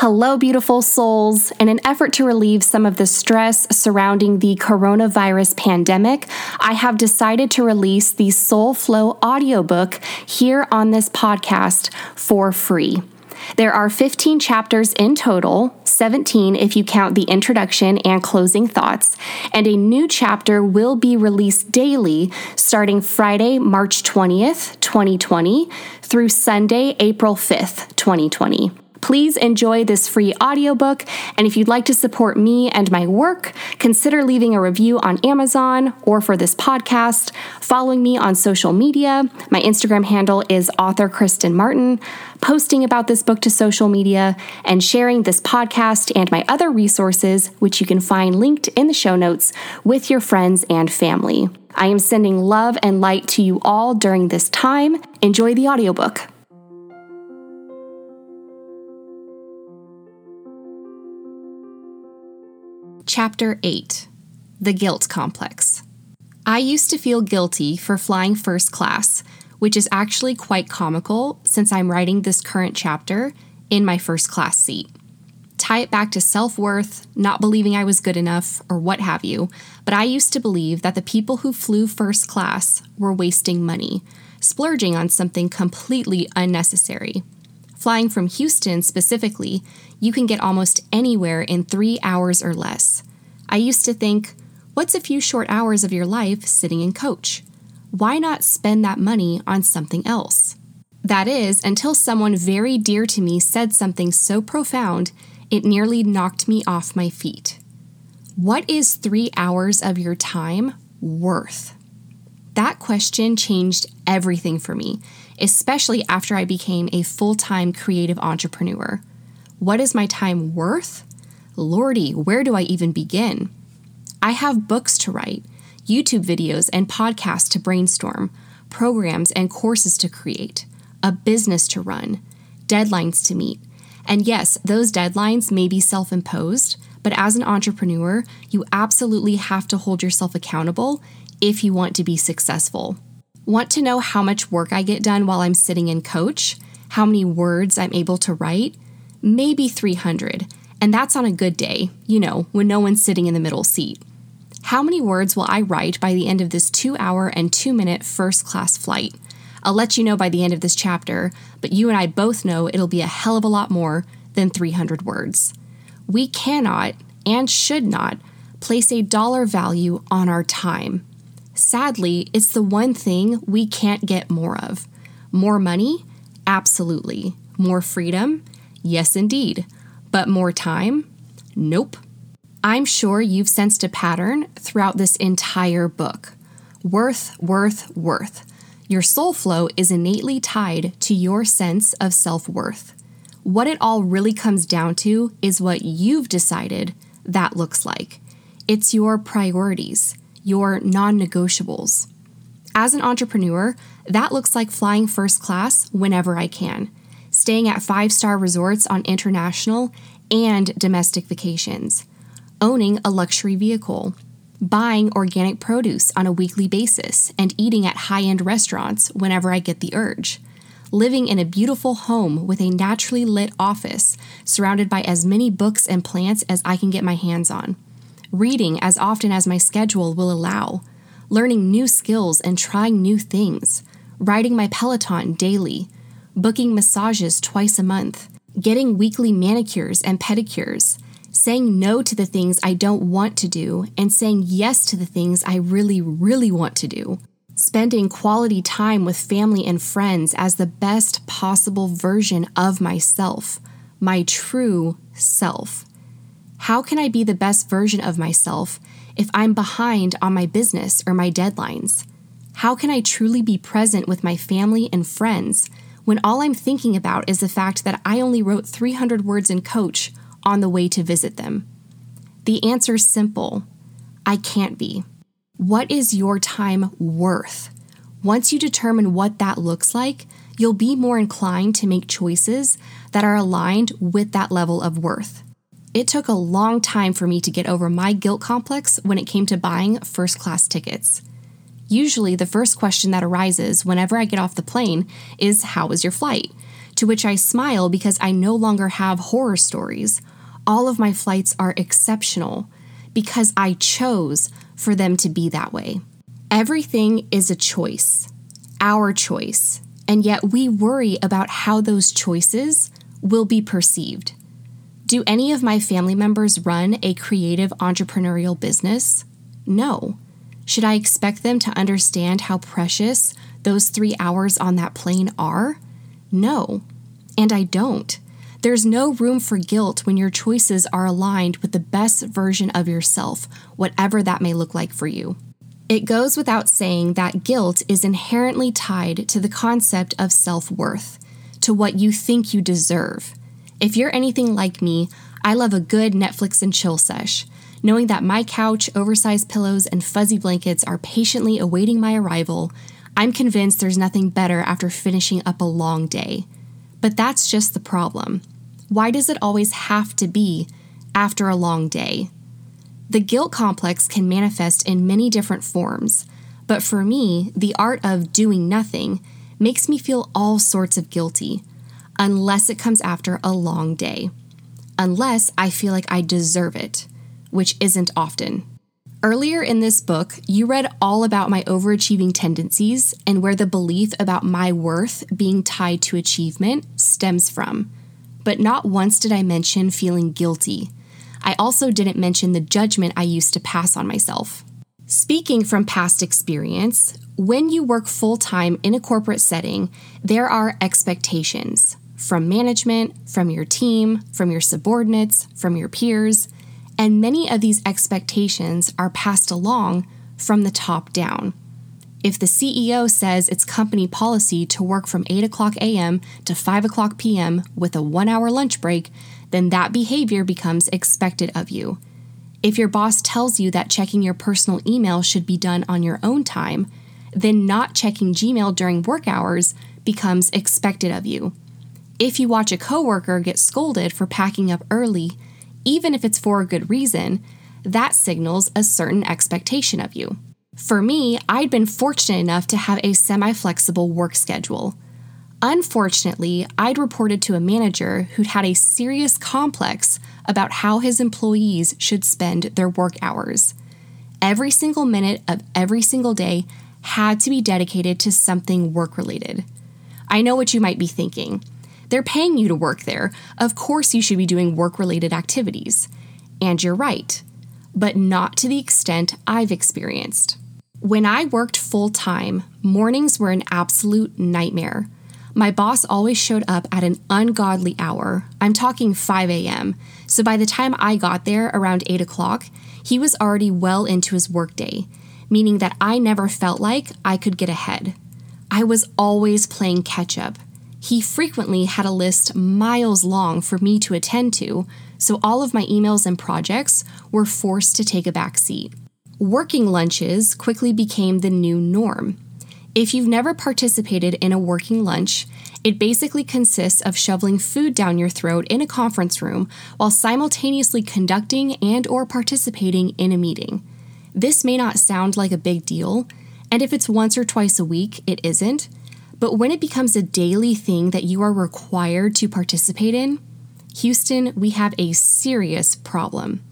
Hello, beautiful souls. In an effort to relieve some of the stress surrounding the coronavirus pandemic, I have decided to release the Soul Flow audiobook here on this podcast for free. There are 15 chapters in total, 17 if you count the introduction and closing thoughts, and a new chapter will be released daily starting Friday, March 20th, 2020 through Sunday, April 5th, 2020. Please enjoy this free audiobook, and if you'd like to support me and my work, consider leaving a review on Amazon or for this podcast, following me on social media. My Instagram handle is author Kristen Martin, posting about this book to social media, and sharing this podcast and my other resources, which you can find linked in the show notes, with your friends and family. I am sending love and light to you all during this time. Enjoy the audiobook. Chapter 8 The Guilt Complex. I used to feel guilty for flying first class, which is actually quite comical since I'm writing this current chapter in my first class seat. Tie it back to self worth, not believing I was good enough, or what have you, but I used to believe that the people who flew first class were wasting money, splurging on something completely unnecessary. Flying from Houston specifically, you can get almost anywhere in three hours or less. I used to think, what's a few short hours of your life sitting in coach? Why not spend that money on something else? That is, until someone very dear to me said something so profound, it nearly knocked me off my feet. What is three hours of your time worth? That question changed everything for me, especially after I became a full time creative entrepreneur. What is my time worth? Lordy, where do I even begin? I have books to write, YouTube videos and podcasts to brainstorm, programs and courses to create, a business to run, deadlines to meet. And yes, those deadlines may be self imposed, but as an entrepreneur, you absolutely have to hold yourself accountable if you want to be successful. Want to know how much work I get done while I'm sitting in coach? How many words I'm able to write? Maybe 300, and that's on a good day, you know, when no one's sitting in the middle seat. How many words will I write by the end of this two hour and two minute first class flight? I'll let you know by the end of this chapter, but you and I both know it'll be a hell of a lot more than 300 words. We cannot and should not place a dollar value on our time. Sadly, it's the one thing we can't get more of. More money? Absolutely. More freedom? Yes, indeed. But more time? Nope. I'm sure you've sensed a pattern throughout this entire book. Worth, worth, worth. Your soul flow is innately tied to your sense of self worth. What it all really comes down to is what you've decided that looks like. It's your priorities your non negotiables. As an entrepreneur, that looks like flying first class whenever I can, staying at five star resorts on international and domestic vacations, owning a luxury vehicle, buying organic produce on a weekly basis, and eating at high end restaurants whenever I get the urge, living in a beautiful home with a naturally lit office surrounded by as many books and plants as I can get my hands on reading as often as my schedule will allow, learning new skills and trying new things, riding my Peloton daily, booking massages twice a month, getting weekly manicures and pedicures, saying no to the things I don't want to do, and saying yes to the things I really, really want to do. Spending quality time with family and friends as the best possible version of myself, my true self. How can I be the best version of myself if I'm behind on my business or my deadlines? How can I truly be present with my family and friends when all I'm thinking about is the fact that I only wrote 300 words in coach on the way to visit them? The answer is simple I can't be. What is your time worth? Once you determine what that looks like, you'll be more inclined to make choices that are aligned with that level of worth. It took a long time for me to get over my guilt complex when it came to buying first class tickets. Usually, the first question that arises whenever I get off the plane is How was your flight? To which I smile because I no longer have horror stories. All of my flights are exceptional because I chose for them to be that way. Everything is a choice, our choice, and yet we worry about how those choices will be perceived. Do any of my family members run a creative entrepreneurial business? No. Should I expect them to understand how precious those three hours on that plane are? No. And I don't. There's no room for guilt when your choices are aligned with the best version of yourself, whatever that may look like for you. It goes without saying that guilt is inherently tied to the concept of self worth, to what you think you deserve. If you're anything like me, I love a good Netflix and chill sesh, knowing that my couch, oversized pillows, and fuzzy blankets are patiently awaiting my arrival. I'm convinced there's nothing better after finishing up a long day. But that's just the problem. Why does it always have to be after a long day? The guilt complex can manifest in many different forms, but for me, the art of doing nothing makes me feel all sorts of guilty, unless it comes after a long day. Unless I feel like I deserve it, which isn't often. Earlier in this book, you read all about my overachieving tendencies and where the belief about my worth being tied to achievement stems from. But not once did I mention feeling guilty. I also didn't mention the judgment I used to pass on myself. Speaking from past experience, when you work full time in a corporate setting, there are expectations from management, from your team, from your subordinates, from your peers and many of these expectations are passed along from the top down. If the CEO says it's company policy to work from 8 o'clock a.m. to 5 o'clock p.m. with a one hour lunch break, then that behavior becomes expected of you. If your boss tells you that checking your personal email should be done on your own time, then not checking Gmail during work hours becomes expected of you. If you watch a coworker get scolded for packing up early, even if it's for a good reason, that signals a certain expectation of you. For me, I'd been fortunate enough to have a semi flexible work schedule. Unfortunately, I'd reported to a manager who'd had a serious complex about how his employees should spend their work hours. Every single minute of every single day had to be dedicated to something work related. I know what you might be thinking. They're paying you to work there. Of course, you should be doing work related activities. And you're right, but not to the extent I've experienced. When I worked full time, mornings were an absolute nightmare. My boss always showed up at an ungodly hour. I'm talking 5 a.m. So by the time I got there around 8 o'clock, he was already well into his workday, meaning that I never felt like I could get ahead. I was always playing catch up. He frequently had a list miles long for me to attend to, so all of my emails and projects were forced to take a back seat. Working lunches quickly became the new norm. If you've never participated in a working lunch, it basically consists of shoveling food down your throat in a conference room while simultaneously conducting and or participating in a meeting. This may not sound like a big deal, and if it's once or twice a week, it isn't, but when it becomes a daily thing that you are required to participate in, Houston, we have a serious problem.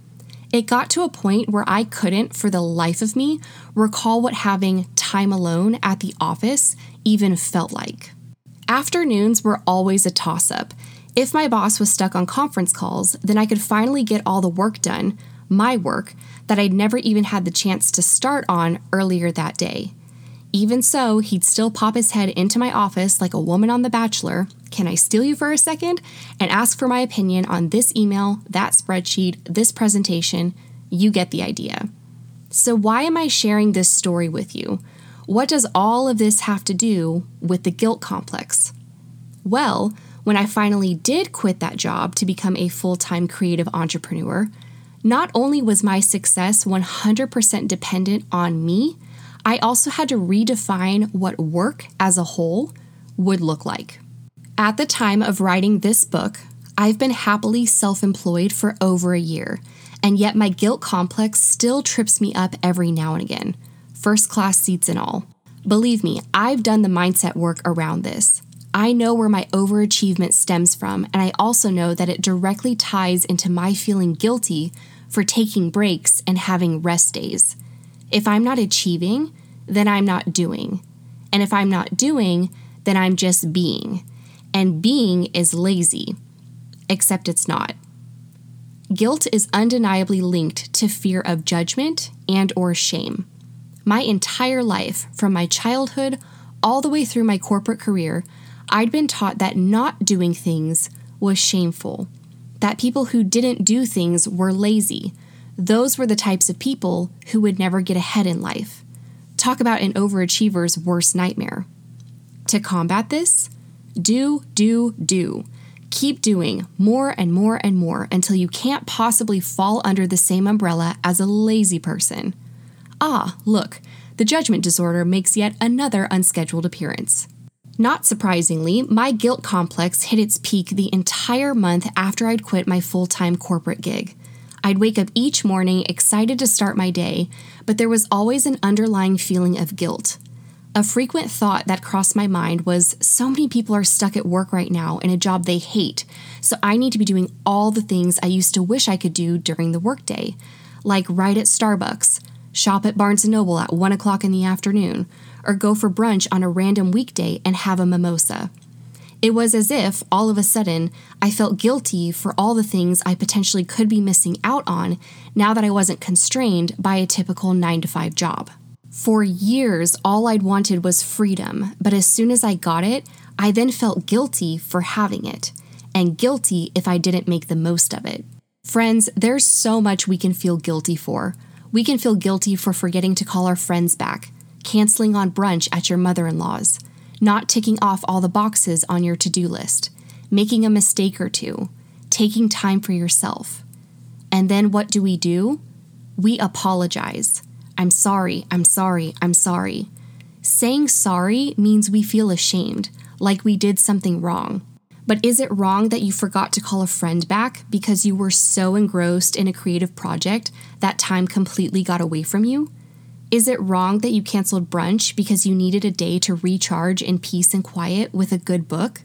It got to a point where I couldn't, for the life of me, recall what having time alone at the office even felt like. Afternoons were always a toss up. If my boss was stuck on conference calls, then I could finally get all the work done, my work, that I'd never even had the chance to start on earlier that day. Even so, he'd still pop his head into my office like a woman on The Bachelor. Can I steal you for a second? And ask for my opinion on this email, that spreadsheet, this presentation. You get the idea. So, why am I sharing this story with you? What does all of this have to do with the guilt complex? Well, when I finally did quit that job to become a full time creative entrepreneur, not only was my success 100% dependent on me, I also had to redefine what work as a whole would look like. At the time of writing this book, I've been happily self employed for over a year, and yet my guilt complex still trips me up every now and again, first class seats and all. Believe me, I've done the mindset work around this. I know where my overachievement stems from, and I also know that it directly ties into my feeling guilty for taking breaks and having rest days. If I'm not achieving, then I'm not doing. And if I'm not doing, then I'm just being. And being is lazy, except it's not. Guilt is undeniably linked to fear of judgment and or shame. My entire life, from my childhood all the way through my corporate career, I'd been taught that not doing things was shameful, that people who didn't do things were lazy. Those were the types of people who would never get ahead in life. Talk about an overachiever's worst nightmare. To combat this, do, do, do. Keep doing more and more and more until you can't possibly fall under the same umbrella as a lazy person. Ah, look, the judgment disorder makes yet another unscheduled appearance. Not surprisingly, my guilt complex hit its peak the entire month after I'd quit my full time corporate gig. I'd wake up each morning excited to start my day, but there was always an underlying feeling of guilt. A frequent thought that crossed my mind was so many people are stuck at work right now in a job they hate, so I need to be doing all the things I used to wish I could do during the workday, like ride at Starbucks, shop at Barnes & Noble at 1 o'clock in the afternoon, or go for brunch on a random weekday and have a mimosa. It was as if, all of a sudden, I felt guilty for all the things I potentially could be missing out on now that I wasn't constrained by a typical 9 to 5 job. For years, all I'd wanted was freedom, but as soon as I got it, I then felt guilty for having it, and guilty if I didn't make the most of it. Friends, there's so much we can feel guilty for. We can feel guilty for forgetting to call our friends back, canceling on brunch at your mother in law's, not ticking off all the boxes on your to do list, making a mistake or two, taking time for yourself. And then what do we do? We apologize. I'm sorry, I'm sorry, I'm sorry. Saying sorry means we feel ashamed, like we did something wrong. But is it wrong that you forgot to call a friend back because you were so engrossed in a creative project that time completely got away from you? Is it wrong that you canceled brunch because you needed a day to recharge in peace and quiet with a good book?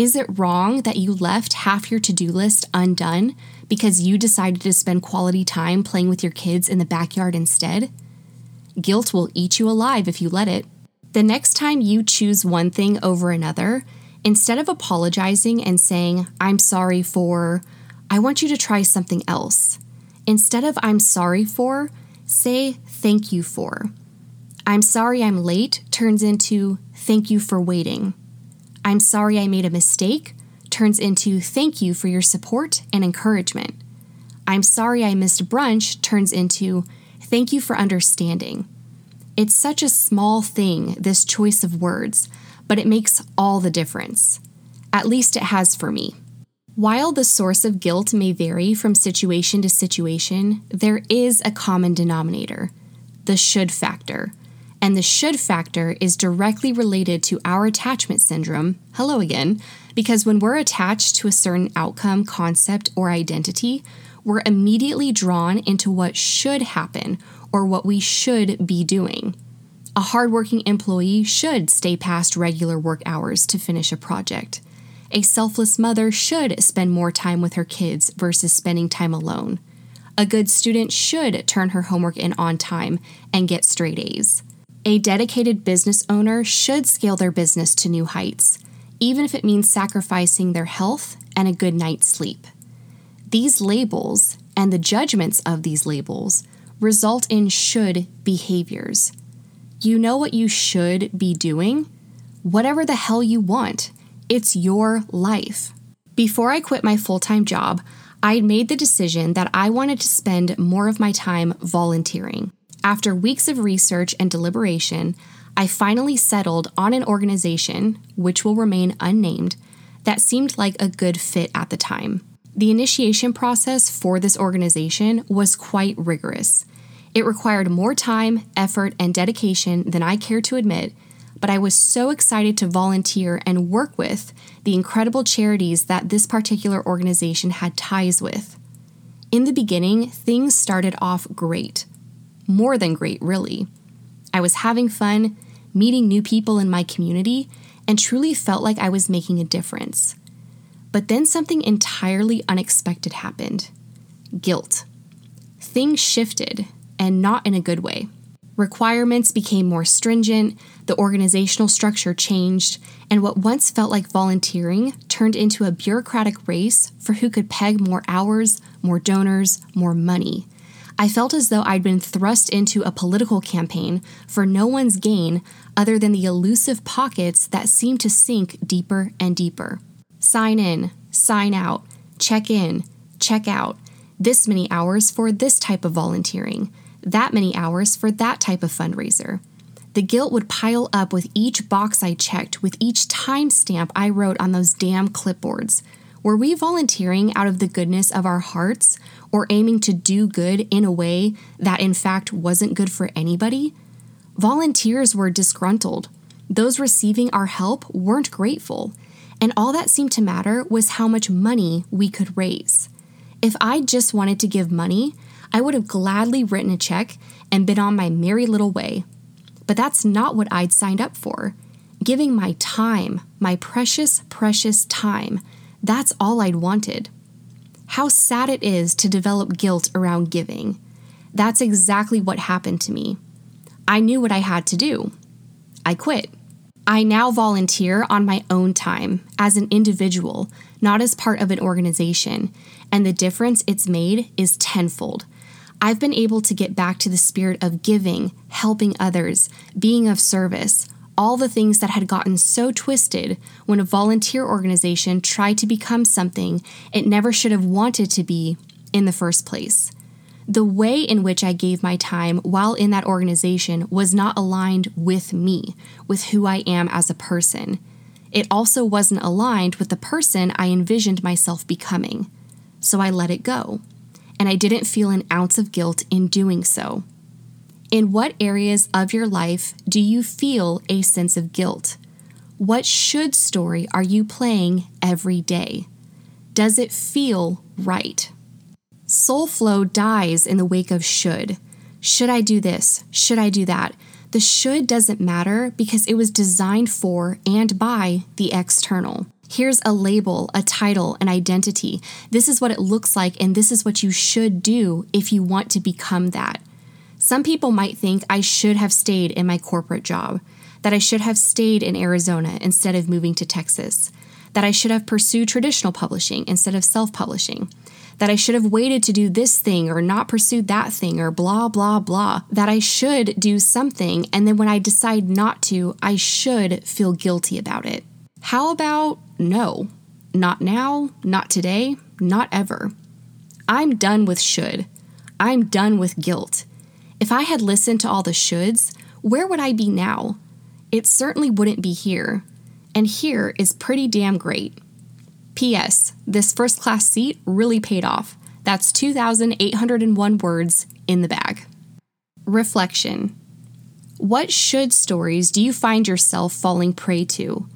Is it wrong that you left half your to do list undone because you decided to spend quality time playing with your kids in the backyard instead? Guilt will eat you alive if you let it. The next time you choose one thing over another, instead of apologizing and saying, I'm sorry for, I want you to try something else. Instead of I'm sorry for, say thank you for. I'm sorry I'm late turns into thank you for waiting. I'm sorry I made a mistake turns into thank you for your support and encouragement. I'm sorry I missed brunch turns into Thank you for understanding. It's such a small thing, this choice of words, but it makes all the difference. At least it has for me. While the source of guilt may vary from situation to situation, there is a common denominator the should factor. And the should factor is directly related to our attachment syndrome. Hello again. Because when we're attached to a certain outcome, concept, or identity, we're immediately drawn into what should happen or what we should be doing. A hardworking employee should stay past regular work hours to finish a project. A selfless mother should spend more time with her kids versus spending time alone. A good student should turn her homework in on time and get straight A's. A dedicated business owner should scale their business to new heights, even if it means sacrificing their health and a good night's sleep. These labels and the judgments of these labels result in should behaviors. You know what you should be doing? Whatever the hell you want. It's your life. Before I quit my full time job, I made the decision that I wanted to spend more of my time volunteering. After weeks of research and deliberation, I finally settled on an organization, which will remain unnamed, that seemed like a good fit at the time. The initiation process for this organization was quite rigorous. It required more time, effort, and dedication than I care to admit, but I was so excited to volunteer and work with the incredible charities that this particular organization had ties with. In the beginning, things started off great. More than great, really. I was having fun, meeting new people in my community, and truly felt like I was making a difference. But then something entirely unexpected happened guilt. Things shifted, and not in a good way. Requirements became more stringent, the organizational structure changed, and what once felt like volunteering turned into a bureaucratic race for who could peg more hours, more donors, more money. I felt as though I'd been thrust into a political campaign for no one's gain other than the elusive pockets that seemed to sink deeper and deeper. Sign in, sign out, check in, check out, this many hours for this type of volunteering, that many hours for that type of fundraiser. The guilt would pile up with each box I checked, with each timestamp I wrote on those damn clipboards. Were we volunteering out of the goodness of our hearts or aiming to do good in a way that in fact wasn't good for anybody? Volunteers were disgruntled. Those receiving our help weren't grateful. And all that seemed to matter was how much money we could raise. If I just wanted to give money, I would have gladly written a check and been on my merry little way. But that's not what I'd signed up for. Giving my time, my precious, precious time, that's all I'd wanted. How sad it is to develop guilt around giving. That's exactly what happened to me. I knew what I had to do. I quit. I now volunteer on my own time as an individual, not as part of an organization, and the difference it's made is tenfold. I've been able to get back to the spirit of giving, helping others, being of service, all the things that had gotten so twisted when a volunteer organization tried to become something it never should have wanted to be in the first place. The way in which I gave my time while in that organization was not aligned with me, with who I am as a person. It also wasn't aligned with the person I envisioned myself becoming. So I let it go. And I didn't feel an ounce of guilt in doing so. In what areas of your life do you feel a sense of guilt? What should story are you playing every day? Does it feel right? Soul flow dies in the wake of should. Should I do this? Should I do that? The should doesn't matter because it was designed for and by the external. Here's a label, a title, an identity. This is what it looks like, and this is what you should do if you want to become that. Some people might think I should have stayed in my corporate job, that I should have stayed in Arizona instead of moving to Texas, that I should have pursued traditional publishing instead of self publishing, that I should have waited to do this thing or not pursued that thing or blah, blah, blah, that I should do something, and then when I decide not to, I should feel guilty about it. How about no? Not now, not today, not ever. I'm done with should. I'm done with guilt. If I had listened to all the shoulds, where would I be now? It certainly wouldn't be here. And here is pretty damn great. P.S. This first class seat really paid off. That's 2,801 words in the bag. Reflection What should stories do you find yourself falling prey to?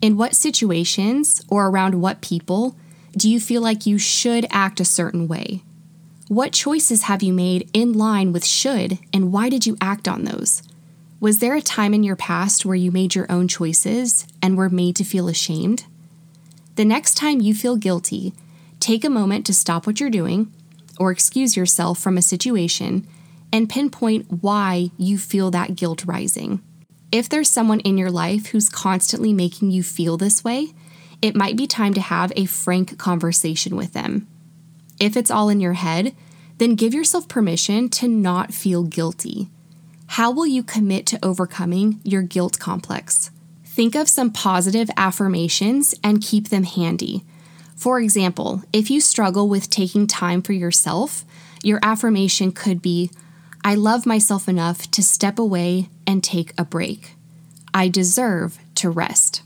In what situations or around what people do you feel like you should act a certain way? What choices have you made in line with should, and why did you act on those? Was there a time in your past where you made your own choices and were made to feel ashamed? The next time you feel guilty, take a moment to stop what you're doing or excuse yourself from a situation and pinpoint why you feel that guilt rising. If there's someone in your life who's constantly making you feel this way, it might be time to have a frank conversation with them. If it's all in your head, then give yourself permission to not feel guilty. How will you commit to overcoming your guilt complex? Think of some positive affirmations and keep them handy. For example, if you struggle with taking time for yourself, your affirmation could be I love myself enough to step away and take a break. I deserve to rest.